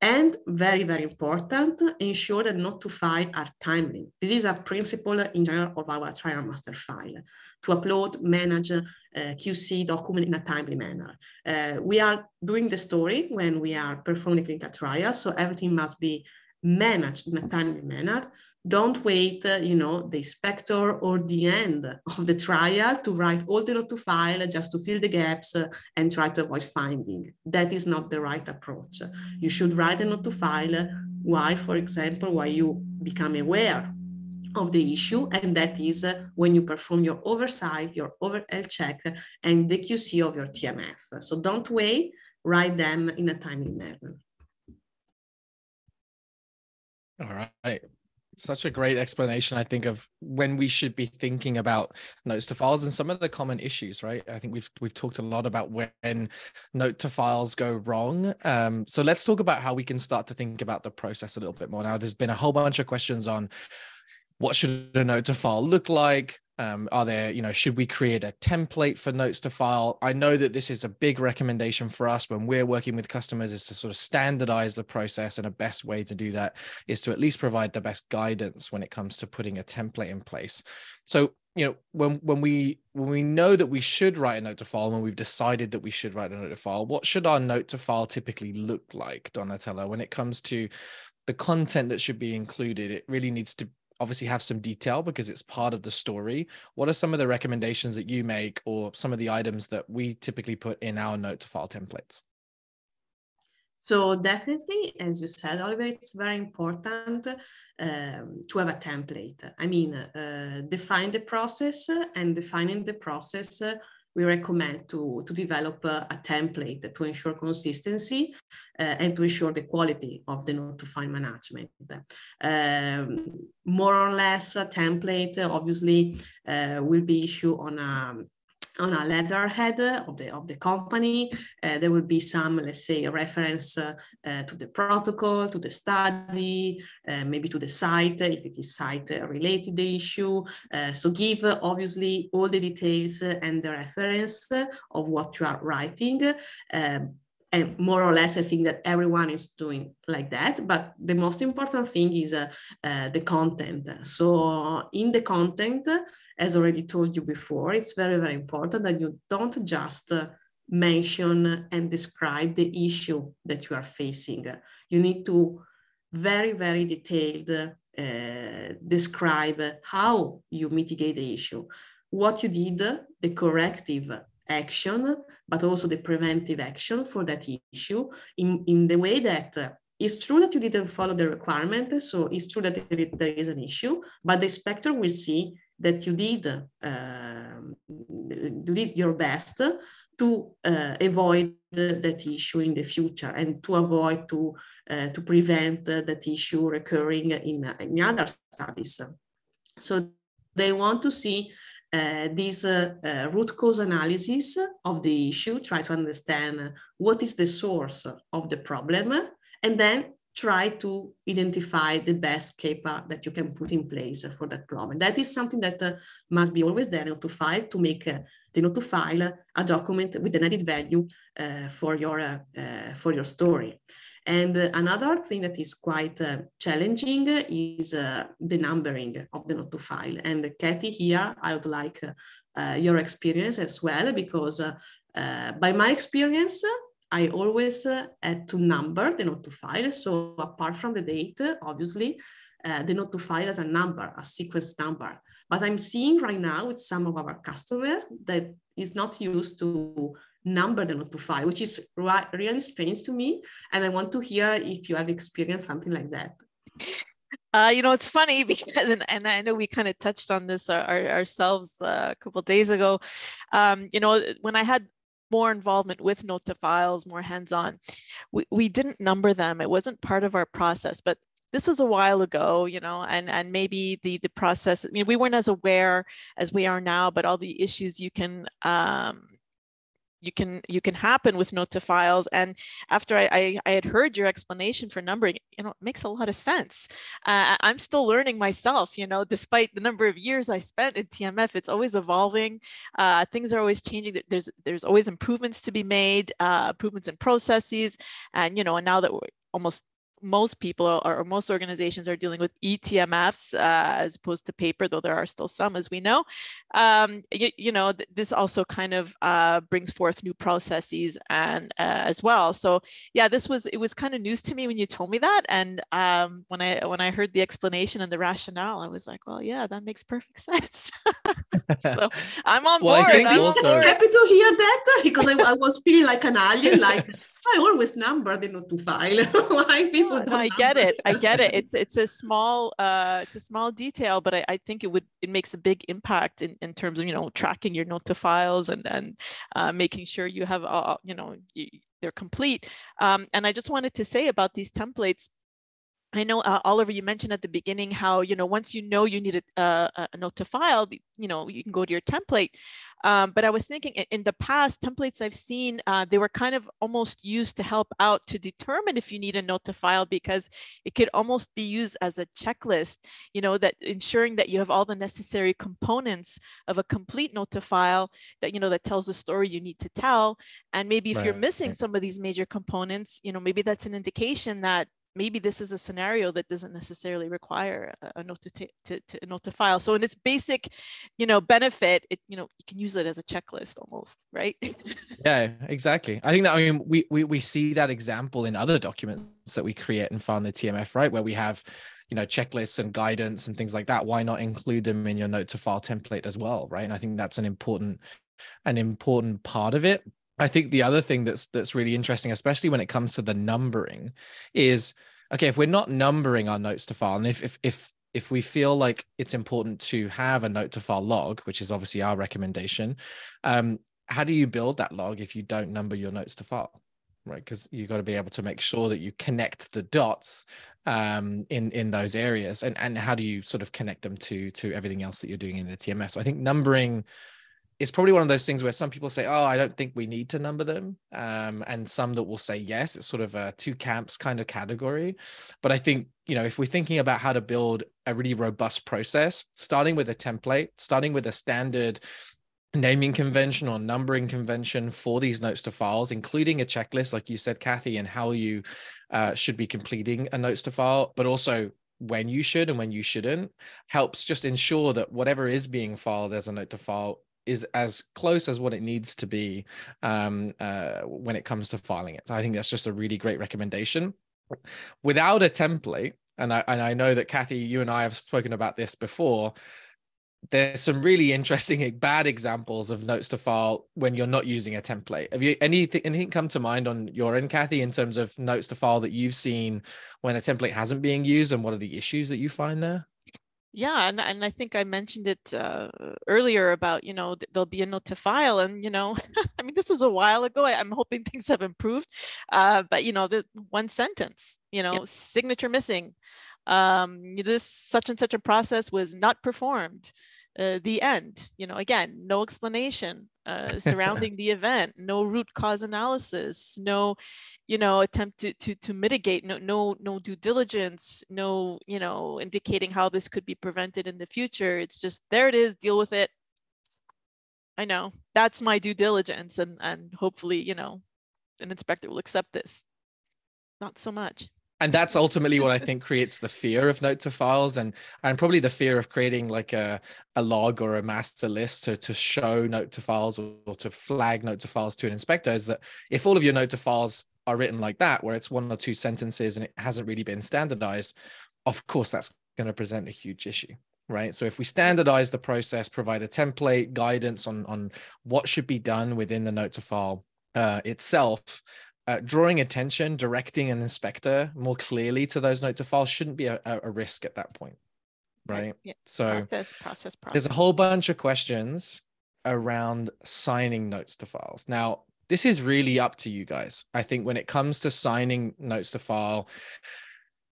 And very, very important, ensure that not to file are timely. This is a principle in general of our trial master file, to upload, manage uh, QC document in a timely manner. Uh, we are doing the story when we are performing clinical trial, so everything must be managed in a timely manner don't wait, uh, you know, the inspector or the end of the trial to write all the note to file just to fill the gaps uh, and try to avoid finding. That is not the right approach. You should write a note to file why, for example, why you become aware of the issue, and that is uh, when you perform your oversight, your over health check, and the QC of your TMF. So don't wait, write them in a timely manner. All right. Such a great explanation i think of when we should be thinking about notes to files and some of the common issues right? I think we've we've talked a lot about when note to files go wrong. Um, so let's talk about how we can start to think about the process a little bit more. Now there's been a whole bunch of questions on what should a note to file look like? Um, are there you know should we create a template for notes to file? I know that this is a big recommendation for us when we're working with customers is to sort of standardize the process and a best way to do that is to at least provide the best guidance when it comes to putting a template in place. So you know when when we when we know that we should write a note to file when we've decided that we should write a note to file what should our note to file typically look like donatella? When it comes to the content that should be included it really needs to obviously have some detail because it's part of the story. What are some of the recommendations that you make or some of the items that we typically put in our note to file templates? So definitely, as you said, Oliver, it's very important um, to have a template. I mean, uh, define the process and defining the process we recommend to, to develop a, a template to ensure consistency uh, and to ensure the quality of the notify management. Um, more or less a template obviously uh, will be issued on a on a letterhead of the of the company. Uh, there will be some, let's say, reference uh, uh, to the protocol, to the study, uh, maybe to the site if it is site related the issue. Uh, so give uh, obviously all the details and the reference of what you are writing. Um, and more or less, I think that everyone is doing like that. But the most important thing is the content. So in the content, as already told you before, it's very, very important that you don't just mention and describe the issue that you are facing. You need to very, very detailed uh, describe how you mitigate the issue, what you did, the corrective action, but also the preventive action for that issue in, in the way that uh, it's true that you didn't follow the requirement, so it's true that there is an issue, but the inspector will see that you did, uh, did your best to uh, avoid that issue in the future and to avoid to, uh, to prevent that issue recurring in, in other studies. So they want to see uh, this uh, uh, root cause analysis of the issue, try to understand what is the source of the problem, and then try to identify the best CAPA that you can put in place for that problem. That is something that uh, must be always there to file to make uh, the note to file a document with an added value uh, for your uh, uh, for your story. And uh, another thing that is quite challenging is the numbering of the note to file. And Kathy, here I would like your experience as well because by my experience, I always uh, had to number the note to file. So apart from the date, obviously, uh, the note to file as a number, a sequence number. But I'm seeing right now with some of our customers that is not used to number the note to file, which is really strange to me. And I want to hear if you have experienced something like that. Uh, you know, it's funny [laughs] because, and, and I know we kind of touched on this our, our, ourselves uh, a couple days ago. Um, you know, when I had more involvement with note to files, more hands-on. We, we didn't number them. It wasn't part of our process, but this was a while ago, you know, and, and maybe the, the process, I mean, we weren't as aware as we are now, but all the issues you can um, you can you can happen with note to files and after I, I, I, had heard your explanation for numbering you know it makes a lot of sense. Uh, i'm still learning myself you know despite the number of years i spent in tmf it's always evolving. Uh, things are always changing. There's there's always improvements to be made uh, improvements in processes. And you know and now that we're almost most people or, or, most organizations are dealing with eTMFs uh, as opposed to paper, though there are still some, as we know. Um, you, you, know, th this also kind of uh, brings forth new processes and uh, as well. So yeah, this was it was kind of news to me when you told me that, and um, when I when I heard the explanation and the rationale, I was like, well, yeah, that makes perfect [laughs] sense. so I'm on well, board. I'm also... happy to hear that [laughs] because I, I was feeling like an alien, like I always number the file. [laughs] Why people don't I get it. I get it. It's it's a small uh it's a small detail, but I, I think it would it makes a big impact in, in terms of you know tracking your note to files and and uh, making sure you have uh, you know you, they're complete. Um, and I just wanted to say about these templates I know uh, Oliver, you mentioned at the beginning how you know once you know you need a, uh, a note to file, you know you can go to your template. Um, but I was thinking in the past templates I've seen, uh, they were kind of almost used to help out to determine if you need a note to file because it could almost be used as a checklist. You know that ensuring that you have all the necessary components of a complete note to file that you know that tells the story you need to tell. And maybe if right. you're missing some of these major components, you know maybe that's an indication that maybe this is a scenario that doesn't necessarily require a, note to, to, to, a note to file. So in its basic, you know, benefit, it you know you can use it as a checklist almost, right? [laughs] yeah, exactly. I think that I mean we we we see that example in other documents that we create and file the TMF, right, where we have you know checklists and guidance and things like that. Why not include them in your note to file template as well, right? And I think that's an important an important part of it I think the other thing that's that's really interesting, especially when it comes to the numbering, is okay, if we're not numbering our notes to file, and if if if if we feel like it's important to have a note to file log, which is obviously our recommendation, um, how do you build that log if you don't number your notes to file? Right, because you've got to be able to make sure that you connect the dots um, in in those areas, and and how do you sort of connect them to to everything else that you're doing in the TMF? So I think numbering it's probably one of those things where some people say, "Oh, I don't think we need to number them," um, and some that will say yes. It's sort of a two camps kind of category. But I think you know if we're thinking about how to build a really robust process, starting with a template, starting with a standard naming convention or numbering convention for these notes to files, including a checklist, like you said, Kathy, and how you uh, should be completing a notes to file, but also when you should and when you shouldn't helps just ensure that whatever is being filed as a note to file is as close as what it needs to be um, uh, when it comes to filing it. So I think that's just a really great recommendation. Without a template, and I, and I know that Kathy, you and I have spoken about this before. There's some really interesting [laughs] bad examples of notes to file when you're not using a template. Have you anything anything come to mind on your end, Kathy, in terms of notes to file that you've seen when a template hasn't being used, and what are the issues that you find there? Yeah and, and i think i mentioned it uh, earlier about you know there'll be a note to file and you know [laughs] i mean this was a while ago I, am hoping things have improved uh, but you know the one sentence you know yep. signature missing um, this such and such a process was not performed uh, the end you know again no explanation uh, [laughs] surrounding the event. No root cause analysis no you know attempt to to, to mitigate no no no due diligence no you know indicating how this could be prevented in the future. It's just there it is deal with it. I know that's my due diligence and and hopefully you know an inspector will accept this. Not so much and that's ultimately what I think creates the fear of note to files and and probably the fear of creating like a, a log or a master list to, to show note to files or, or to flag note to files to an inspector is that if all of your note to files are written like that, where it's one or two sentences and it hasn't really been standardized, of course that's going to present a huge issue right? So if we standardize the process provide a template guidance on on what should be done within the note to file uh, itself uh, drawing attention, directing an inspector more clearly to those note to files shouldn't be a, a risk at that point, right? Yeah. So process, process, there's a whole bunch of questions around signing notes to files. Now, this is really up to you guys. I think when it comes to signing notes to file,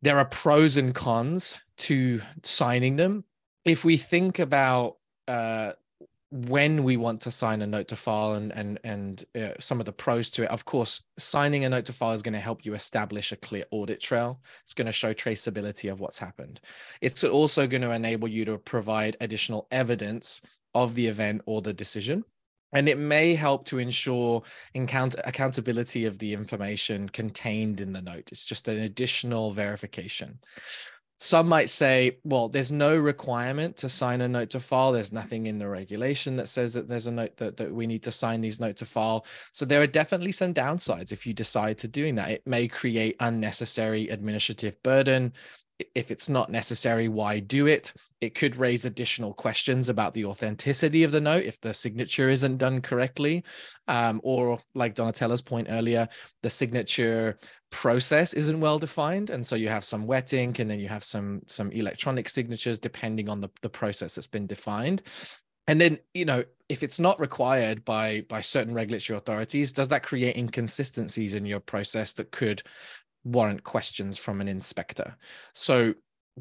there are pros and cons to signing them. If we think about uh, when we want to sign a note to file and and and uh, some of the pros to it of course signing a note to file is going to help you establish a clear audit trail. It's going to show traceability of what's happened. It's also going to enable you to provide additional evidence of the event or the decision. And it may help to ensure encounter accountability of the information contained in the note. It's just an additional verification some might say, well, there's no requirement to sign a note to file. There's nothing in the regulation that says that there's a note that, that we need to sign these note to file. So there are definitely some downsides if you decide to doing that. It may create unnecessary administrative burden if it's not necessary, why do it? It could raise additional questions about the authenticity of the note if the signature isn't done correctly. Um, or, like Donatella's point earlier, the signature process isn't well defined. And so you have some wet ink and then you have some, some electronic signatures depending on the, the process that's been defined. And then, you know, if it's not required by by certain regulatory authorities, does that create inconsistencies in your process that could warrant questions from an inspector. So,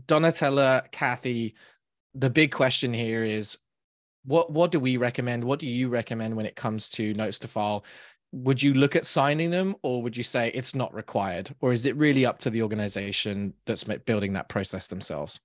Donatella, Kathy, the big question here is what what do we recommend? What do you recommend when it comes to notes to file? Would you look at signing them or would you say it's not required? Or is it really up to the organization that's building that process themselves?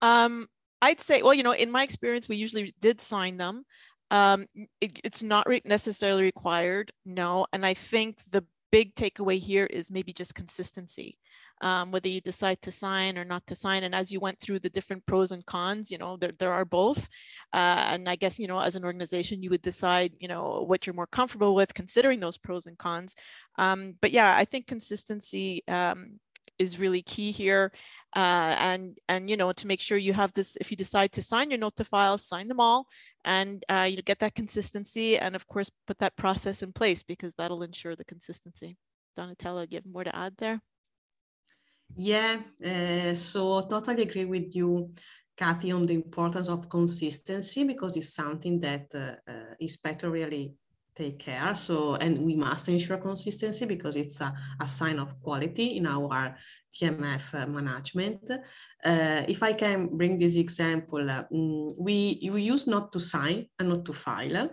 Um, I'd say, well, you know, in my experience, we usually did sign them. Um, it, it's not re- necessarily required, no. And I think the big takeaway here is maybe just consistency um, whether you decide to sign or not to sign. And as you went through the different pros and cons you know there, there are both. Uh, and i guess you know as an organization you would decide you know what you're more comfortable with considering those pros and cons. Um, but yeah i think consistency um, is really key here. Uh, and and you know to make sure you have this if you decide to sign your note to file sign them all and uh, you get that consistency and of course put that process in place because that'll ensure the consistency. Donatella do you have more to add there? Yeah uh, so totally agree with you Kathy, on the importance of consistency because it's something that uh, uh, inspector really take care. So, and we must ensure consistency because it's a, a sign of quality in our TMF management. Uh, if I can bring this example, uh, mm, we, we use not to sign and not to file.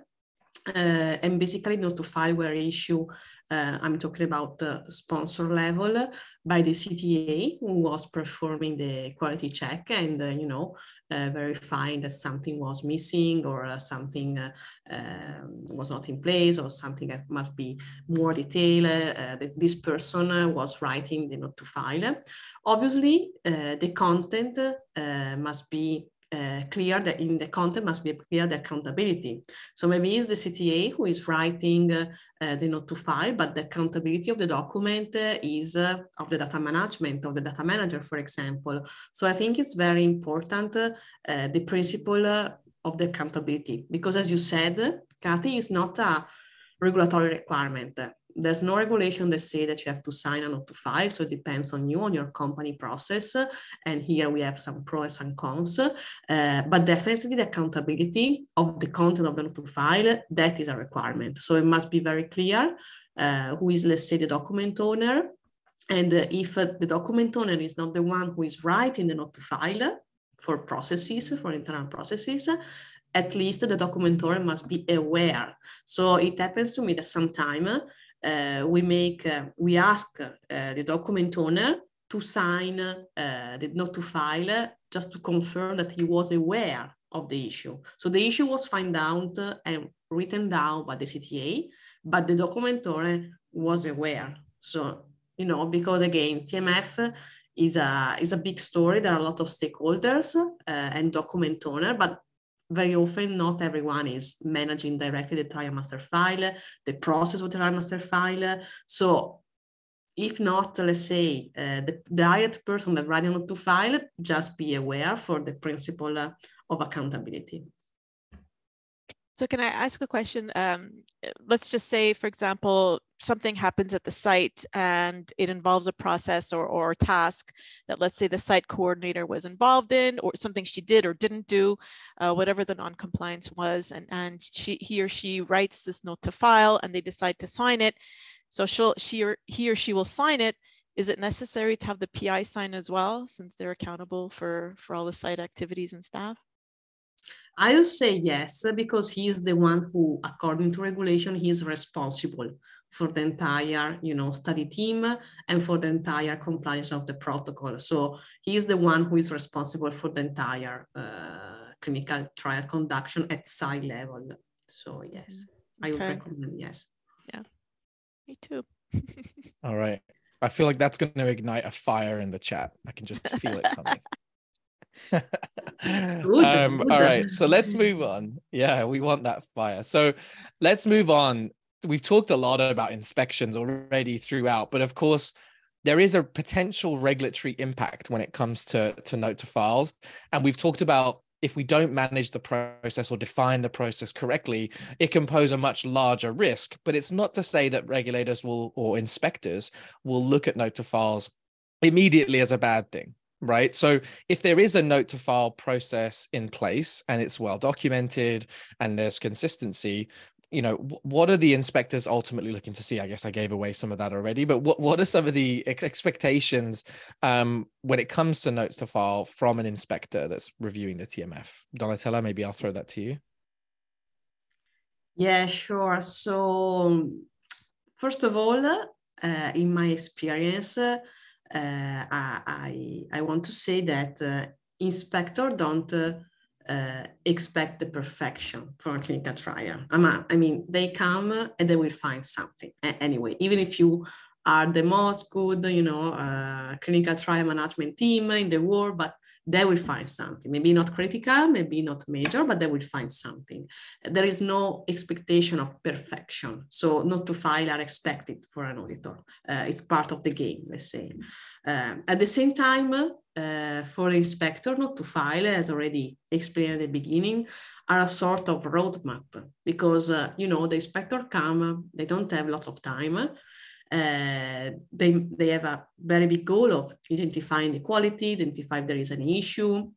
Uh, and basically not to file where issue uh, I'm talking about the sponsor level by the CTA who was performing the quality check and, uh, you know, uh, verifying that something was missing or uh, something uh, um, was not in place or something that must be more detailed. Uh, that this person was writing the note to file. Obviously, the content must be uh, clear that in the content must be clear the accountability. So maybe it's the CTA who is writing uh, uh, the note to file, but the accountability of the document uh, is uh, of the data management, of the data manager, for example. So I think it's very important, uh, the principle of the accountability, because as you said, Kathy is not a regulatory requirement there's no regulation that say that you have to sign a not to file. So it depends on you, on your company process. And here we have some pros and cons, uh, but definitely the accountability of the content of the not to file, that is a requirement. So it must be very clear uh, who is, let's say, the document owner. And uh, if the document owner is not the one who is writing the not to file for processes, for internal processes, at least the document owner must be aware. So it happens to me that sometimes uh, we make, uh, we ask uh, the document owner to sign the note to file just to confirm that he was aware of the issue. So the issue was found out and written down by the CTA, but the document owner was aware. So, you know, because again, TMF is a, is a big story. There are a lot of stakeholders uh, and document owner, but very often not everyone is managing directly the trial master file, the process of the trial master file. So if not, let's say, uh, the direct person that writing to file, just be aware for the principle uh, of accountability. So can I ask a question? Um, let's just say, for example, something happens at the site and it involves a process or, or task that let's say the site coordinator was involved in or something she did or didn't do, uh, whatever the non-compliance was, and, and she, he or she writes this note to file and they decide to sign it. So she'll, she or he or she will sign it. Is it necessary to have the PI sign as well since they're accountable for, for all the site activities and staff? I would say yes, because he is the one who, according to regulation, he is responsible for the entire, you know, study team and for the entire compliance of the protocol. So he is the one who is responsible for the entire uh, clinical trial conduction at site level. So yes, okay. I would recommend yes. Yeah, me too. [laughs] All right. I feel like that's going to ignite a fire in the chat. I can just feel it coming. [laughs] [laughs] um, all right, so let's move on. Yeah, we want that fire. So let's move on. We've talked a lot about inspections already throughout, but of course, there is a potential regulatory impact when it comes to, to note to files. And we've talked about if we don't manage the process or define the process correctly, it can pose a much larger risk. But it's not to say that regulators will or inspectors will look at note to files immediately as a bad thing right? So if there is a note to file process in place and it's well documented and there's consistency, you know what are the inspectors ultimately looking to see? I guess i gave away some of that already but what, what are some of the expectations um, when it comes to notes to file from an inspector that's reviewing the tmf donatella maybe i'll throw that to you. Yeah sure. So first of all uh, in my experience uh, I, I want to say that uh, inspector don't uh, uh, expect the perfection from a clinical trial. I mean, they come and they will find something anyway, even if you are the most good, you know, uh, clinical trial management team in the world, but they will find something. Maybe not critical, maybe not major, but they will find something. There is no expectation of perfection. So not to file are expected for an auditor. Uh, it's part of the game, let's say. Uh, at the same time, uh, for inspector not to file, as already explained at the beginning, are a sort of roadmap because, uh, you know, the inspector come, they don't have lots of time. Uh, they, they have a very big goal of identifying the quality, identify if there is an issue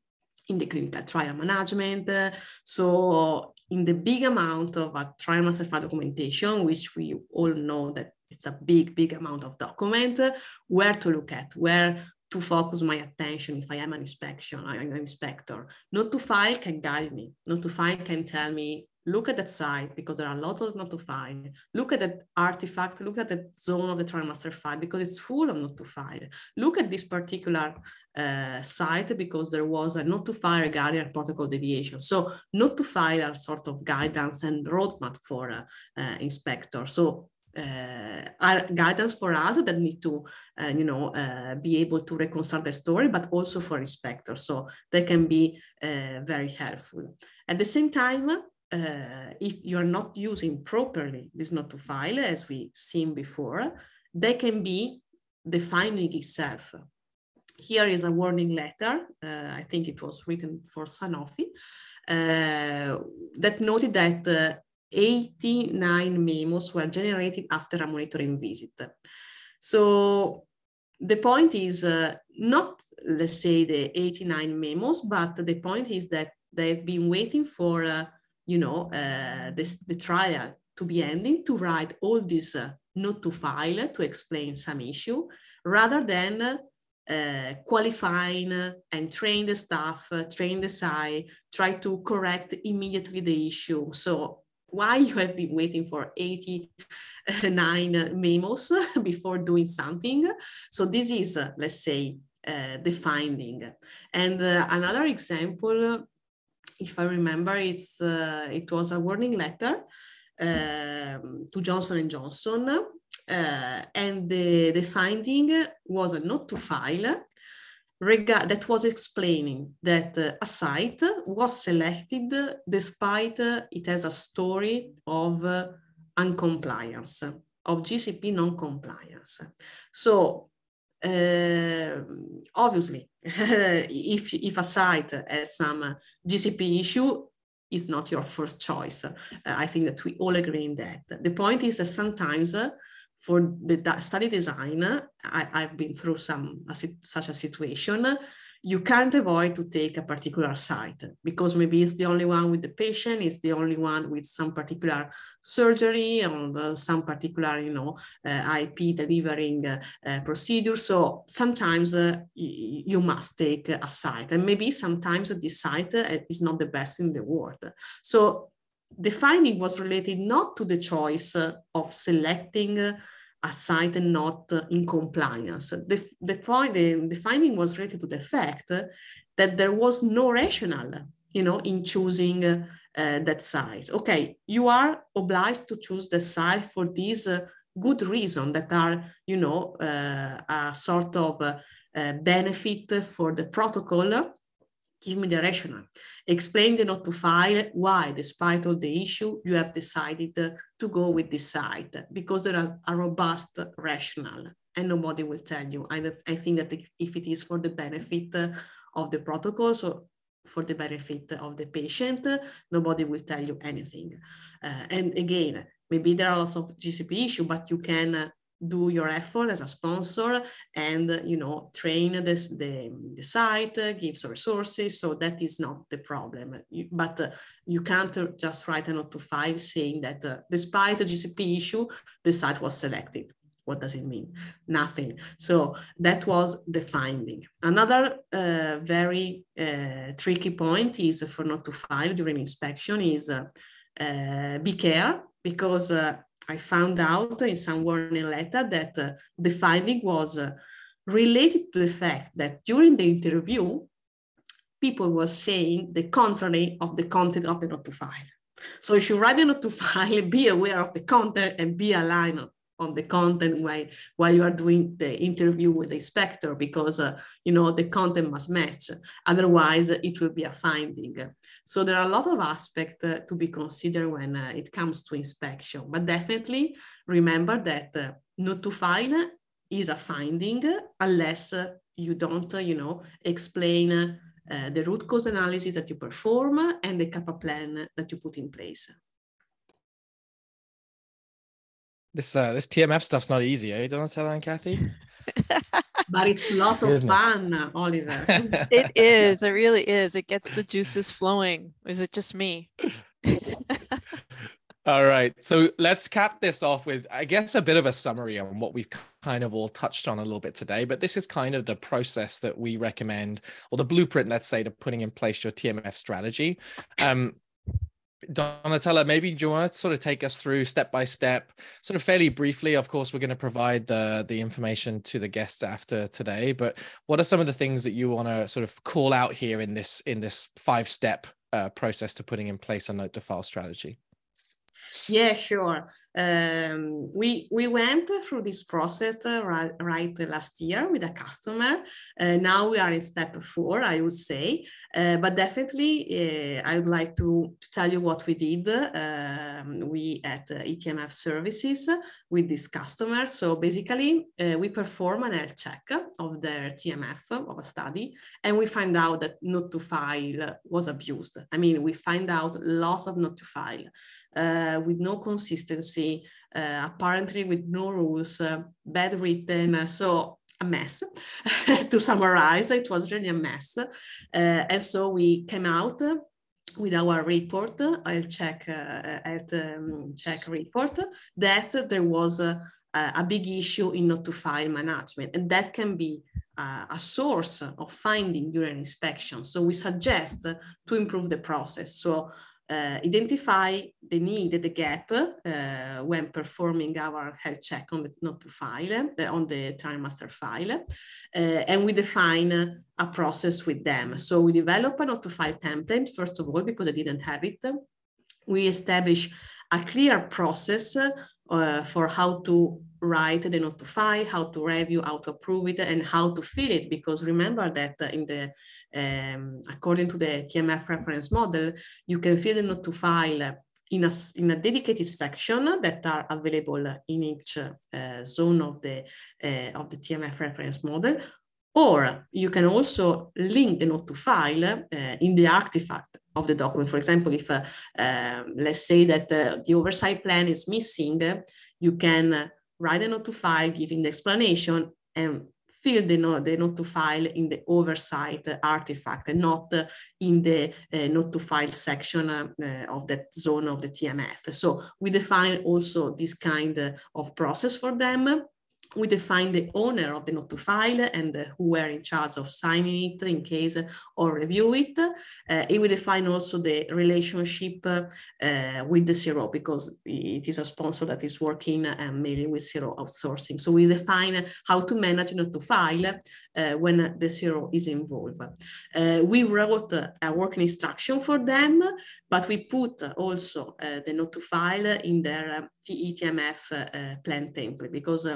in the clinical trial management. so in the big amount of a trial master file documentation, which we all know that it's a big, big amount of document, where to look at, where to focus my attention if I am an inspection, I'm an inspector. Not to file can guide me. Not to file can tell me, look at that site because there are lots of not to find. Look at that artifact, look at that zone of the trial master file because it's full of not to find. Look at this particular uh, site because there was a not to file regarding protocol deviation. So not to find are sort of guidance and roadmap for uh, uh, inspector. So uh, are guidance for us that need to, uh, you know, uh, be able to reconstruct the story, but also for inspectors. So they can be uh, very helpful. At the same time, uh, if you're not using properly this not to file, as we seen before, they can be defining itself. Here is a warning letter. Uh, I think it was written for Sanofi that noted that 89 memos were generated after a monitoring visit. So the point is uh, not, let's say, the 89 memos, but the point is that they've been waiting for, uh, you know, uh, this, the trial to be ending to write all this uh, note to file to explain some issue, rather than uh, qualifying and train the staff, uh, train the site, try to correct immediately the issue. So why you have been waiting for 89 memos [laughs] before doing something. So this is, uh, let's say, uh, the finding. And uh, another example, if I remember, it's, uh, it was a warning letter um, to Johnson & Johnson. Uh, and the, the finding was a not to file that was explaining that uh, a site was selected despite uh, it has a story of uh, uncompliance, of GCP non-compliance. So uh, obviously, [laughs] if, if a site has some GCP issue, it's not your first choice. Uh, I think that we all agree in that. The point is that sometimes uh, for the study design, I, have been through some such a situation. You can't avoid to take a particular site because maybe it's the only one with the patient, it's the only one with some particular surgery or some particular, you know, uh, IP delivering uh, uh, procedure. So sometimes uh, you must take a site, and maybe sometimes this site uh, is not the best in the world. So the finding was related not to the choice of selecting a site not in compliance. The, the, the, the finding was related to the fact that there was no rationale, you know, in choosing uh, that site. Okay, you are obliged to choose the site for these uh, good reasons that are, you know, uh, a sort of uh, benefit for the protocol. Give me the rationale. Explain the not to file why, despite all the issue, you have decided to go with this site because there are a robust rationale and nobody will tell you. I, I think that if it is for the benefit of the protocol, so for the benefit of the patient, nobody will tell you anything. Uh, and again, maybe there are lots of GCP issue, but you can do your effort as a sponsor and you know train this, the, the site uh, give some resources so that is not the problem but uh, you can't just write a note to file saying that uh, despite the GCP issue, the site was selected. What does it mean? Nothing. So that was the finding. Another uh, very uh, tricky point is for not to file during inspection is uh, uh, be care because uh, I found out in some warning letter that uh, the finding was uh, related to the fact that during the interview, people were saying the contrary of the content of the not to file. So if you write a not to file, be aware of the content and be aligned on the content while, while you are doing the interview with the inspector because uh, you know the content must match. Otherwise it will be a finding. So there are a lot of aspects uh, to be considered when uh, it comes to inspection. But definitely remember that uh, not to file is a finding unless uh, you don't you know explain uh, the root cause analysis that you perform and the CAPA plan that you put in place This uh, this TMF stuff's not easy, eh, Donatella and Kathy? [laughs] but it's a lot of fun, Oliver. [laughs] it is. It really is. It gets the juices flowing. Is it just me? [laughs] all right. So let's cap this off with, I guess, a bit of a summary on what we've kind of all touched on a little bit today. But this is kind of the process that we recommend, or the blueprint, let's say, to putting in place your TMF strategy. Um, Donatella, maybe do you want to sort of take us through step by step, sort of fairly briefly? Of course, we're going to provide the the information to the guests after today, but what are some of the things that you want to sort of call out here in this in this five step uh, process to putting in place a note to file strategy? Yeah, sure. Um, we we went through this process uh, right, right, last year with a customer. Uh, now we are in step four, I would say. Uh, but definitely, uh, I would like to, to, tell you what we did. Um, we at ETMF Services with this customer. So basically, uh, we perform an health check of their TMF of a study, and we find out that not to file was abused. I mean, we find out lots of not to file uh, with no consistency, uh, apparently with no rules, uh, bad written. so a mess. [laughs] to summarize, it was really a mess. Uh, and so we came out with our report, I'll check, uh, at um, check report, that there was a, a big issue in not to file management, and that can be uh, a source of finding during inspection. So we suggest to improve the process. So uh, identify the need, the gap uh, when performing our health check on the not to file, uh, on the trial master file, uh, and we define a process with them. So we develop a not to file template, first of all, because I didn't have it. We establish a clear process for how to write the not to file, how to review, how to approve it, and how to fill it. Because remember that in the um, according to the TMF reference model, you can fill the note to file in a, in a dedicated section that are available in each uh, zone of the, uh, of the TMF reference model, or you can also link the note to file uh, in the artifact of the document. For example, if uh, let's say that the oversight plan is missing, you can write a note to file giving the explanation and fill the note, the note to file in the oversight artifact and not in the uh, note to file section uh, of that zone of the TMF. So we define also this kind of process for them we define the owner of the note to file and uh, who were in charge of signing it in case or review it. Uh, and we define also the relationship uh, with the CRO because it is a sponsor that is working uh, mainly with CRO outsourcing. So we define how to manage note to file uh, when the CRO is involved. Uh, we wrote a working instruction for them, but we put also the note to file in their ETMF plan template because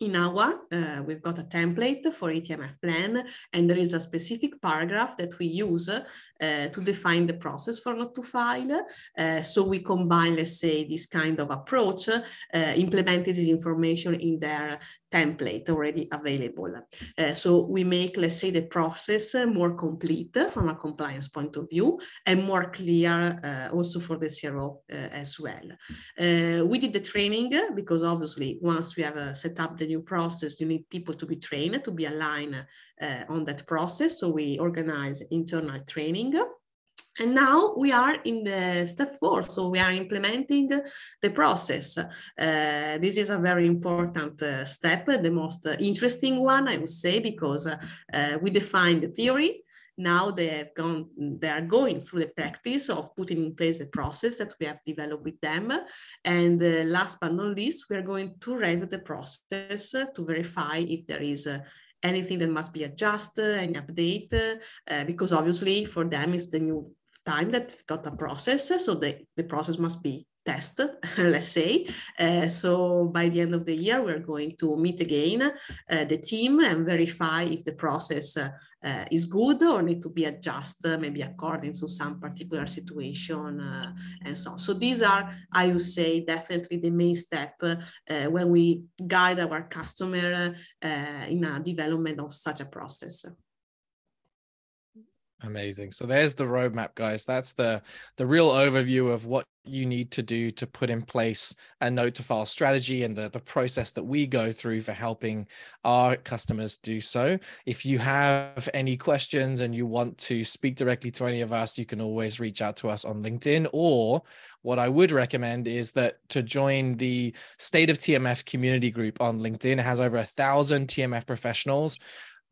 in our, uh, we've got a template for ETMF plan, and there is a specific paragraph that we use uh, to define the process for not to file. Uh, so we combine, let's say, this kind of approach, uh, implemented this information in their template already available. Uh, so we make, let's say, the process more complete from a compliance point of view and more clear uh, also for the CRO uh, as well. We did the training because obviously once we have set up the new process, you need people to be trained, to be aligned on that process. So we organize internal training And now we are in the step four, so we are implementing the process. Uh, this is a very important uh, step, the most interesting one, I would say, because uh, we define the theory, now they have gone they are going through the practice of putting in place the process that we have developed with them and uh, last but not least we are going to read the process to verify if there is uh, anything that must be adjusted and updated uh, because obviously for them it's the new time that got a process so the, the process must be tested [laughs] let's say uh, so by the end of the year we're going to meet again uh, the team and verify if the process uh, uh, is good or need to be adjusted maybe according to some particular situation uh, and so on. So these are, I would say, definitely the main step uh, when we guide our customer uh, in a development of such a process. Amazing. So there's the roadmap, guys. That's the the real overview of what you need to do to put in place a note to file strategy and the, the process that we go through for helping our customers do so. If you have any questions and you want to speak directly to any of us, you can always reach out to us on LinkedIn. Or what I would recommend is that to join the State of TMF community group on LinkedIn. It has over a thousand TMF professionals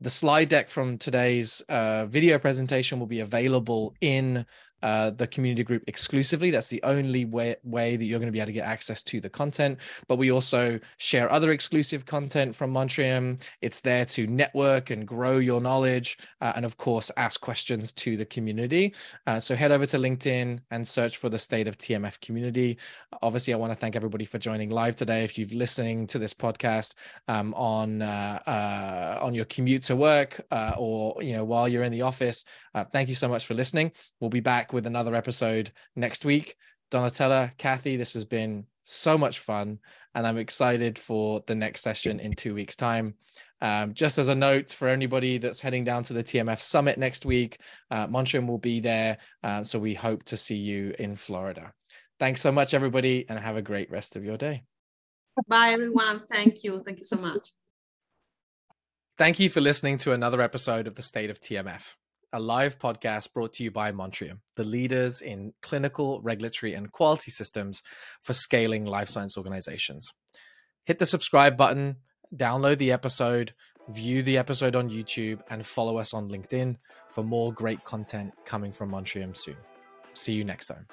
the slide deck from today's uh, video presentation will be available in uh, the community group exclusively. That's the only way, way that you're going to be able to get access to the content. But we also share other exclusive content from Montrium. It's there to network and grow your knowledge, uh, and of course, ask questions to the community. Uh, so head over to LinkedIn and search for the State of TMF community. Obviously, I want to thank everybody for joining live today. If you've listening to this podcast um, on uh, uh, on your commute to work or you know while you're in the office, thank you so much for listening. We'll be back back with another episode next week. Donatella, Kathy, this has been so much fun, and I'm excited for the next session in two weeks' time. Um, just as a note for anybody that's heading down to the TMF Summit next week, uh, will be there. Uh, so we hope to see you in Florida. Thanks so much, everybody, and have a great rest of your day. Bye, everyone. Thank you. Thank you so much. Thank you for listening to another episode of the State of TMF a live podcast brought to you by Montrium, the leaders in clinical, regulatory, and quality systems for scaling life science organizations. Hit the subscribe button, download the episode, view the episode on YouTube, and follow us on LinkedIn for more great content coming from Montrium soon. See you next time.